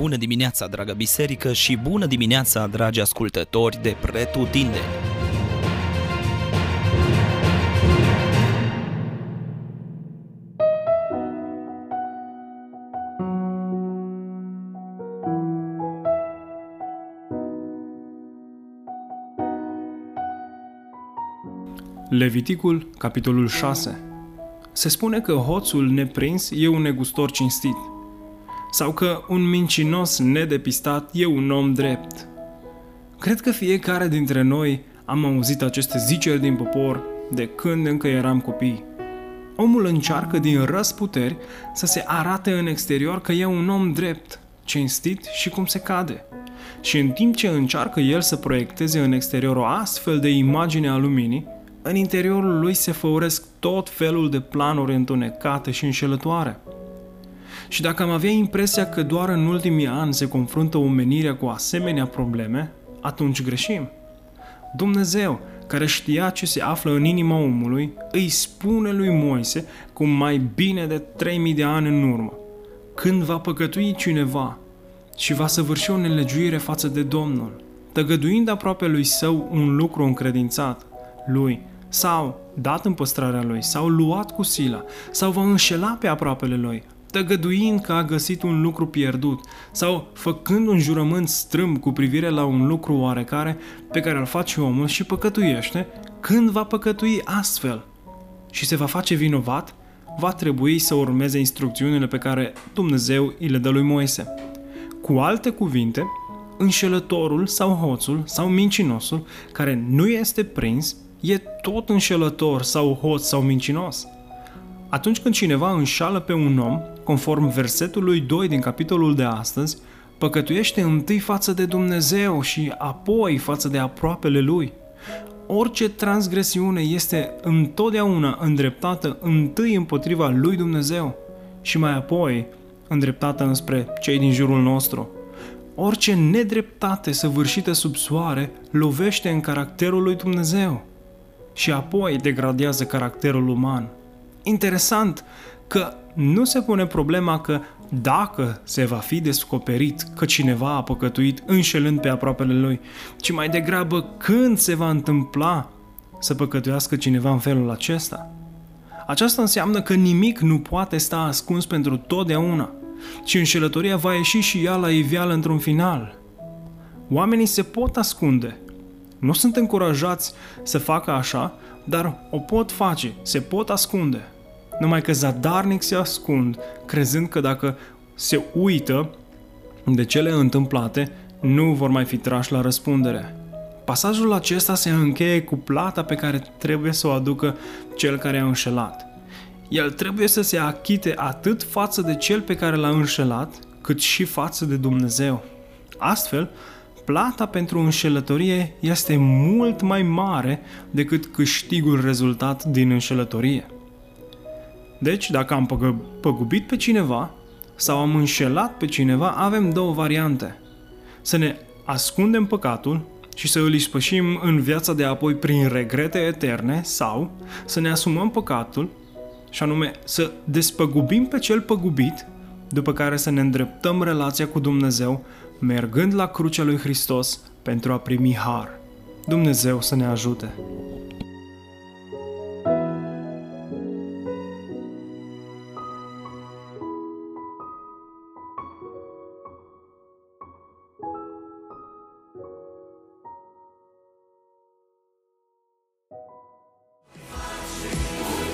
Bună dimineața, dragă biserică, și bună dimineața, dragi ascultători de Pretutindeni! Leviticul, capitolul 6 Se spune că hoțul neprins e un negustor cinstit – sau că un mincinos nedepistat e un om drept. Cred că fiecare dintre noi am auzit aceste ziceri din popor de când încă eram copii. Omul încearcă din răsputeri să se arate în exterior că e un om drept, cinstit și cum se cade. Și în timp ce încearcă el să proiecteze în exterior o astfel de imagine a luminii, în interiorul lui se făuresc tot felul de planuri întunecate și înșelătoare – și dacă am avea impresia că doar în ultimii ani se confruntă omenirea cu asemenea probleme, atunci greșim. Dumnezeu, care știa ce se află în inima omului, îi spune lui Moise cu mai bine de 3000 de ani în urmă. Când va păcătui cineva și va săvârși o nelegiuire față de Domnul, tăgăduind aproape lui său un lucru încredințat, lui, sau dat în păstrarea lui, sau luat cu sila, sau va înșela pe aproapele lui, tăgăduind că a găsit un lucru pierdut sau făcând un jurământ strâmb cu privire la un lucru oarecare pe care îl face omul și păcătuiește, când va păcătui astfel și se va face vinovat, va trebui să urmeze instrucțiunile pe care Dumnezeu îi le dă lui Moise. Cu alte cuvinte, înșelătorul sau hoțul sau mincinosul care nu este prins e tot înșelător sau hoț sau mincinos. Atunci când cineva înșală pe un om, conform versetului 2 din capitolul de astăzi, păcătuiește întâi față de Dumnezeu și apoi față de aproapele lui. Orice transgresiune este întotdeauna îndreptată întâi împotriva lui Dumnezeu și mai apoi îndreptată înspre cei din jurul nostru. Orice nedreptate săvârșită sub soare lovește în caracterul lui Dumnezeu și apoi degradează caracterul uman. Interesant că nu se pune problema că dacă se va fi descoperit că cineva a păcătuit înșelând pe aproapele lui, ci mai degrabă când se va întâmpla să păcătuiască cineva în felul acesta. Aceasta înseamnă că nimic nu poate sta ascuns pentru totdeauna, ci înșelătoria va ieși și ea la iveală într-un final. Oamenii se pot ascunde. Nu sunt încurajați să facă așa, dar o pot face, se pot ascunde numai că zadarnic se ascund, crezând că dacă se uită de cele întâmplate, nu vor mai fi trași la răspundere. Pasajul acesta se încheie cu plata pe care trebuie să o aducă cel care a înșelat. El trebuie să se achite atât față de cel pe care l-a înșelat, cât și față de Dumnezeu. Astfel, plata pentru înșelătorie este mult mai mare decât câștigul rezultat din înșelătorie. Deci, dacă am păgubit pe cineva sau am înșelat pe cineva, avem două variante. Să ne ascundem păcatul și să îl ispășim în viața de apoi prin regrete eterne sau să ne asumăm păcatul și anume să despăgubim pe cel păgubit, după care să ne îndreptăm relația cu Dumnezeu, mergând la crucea lui Hristos pentru a primi har. Dumnezeu să ne ajute!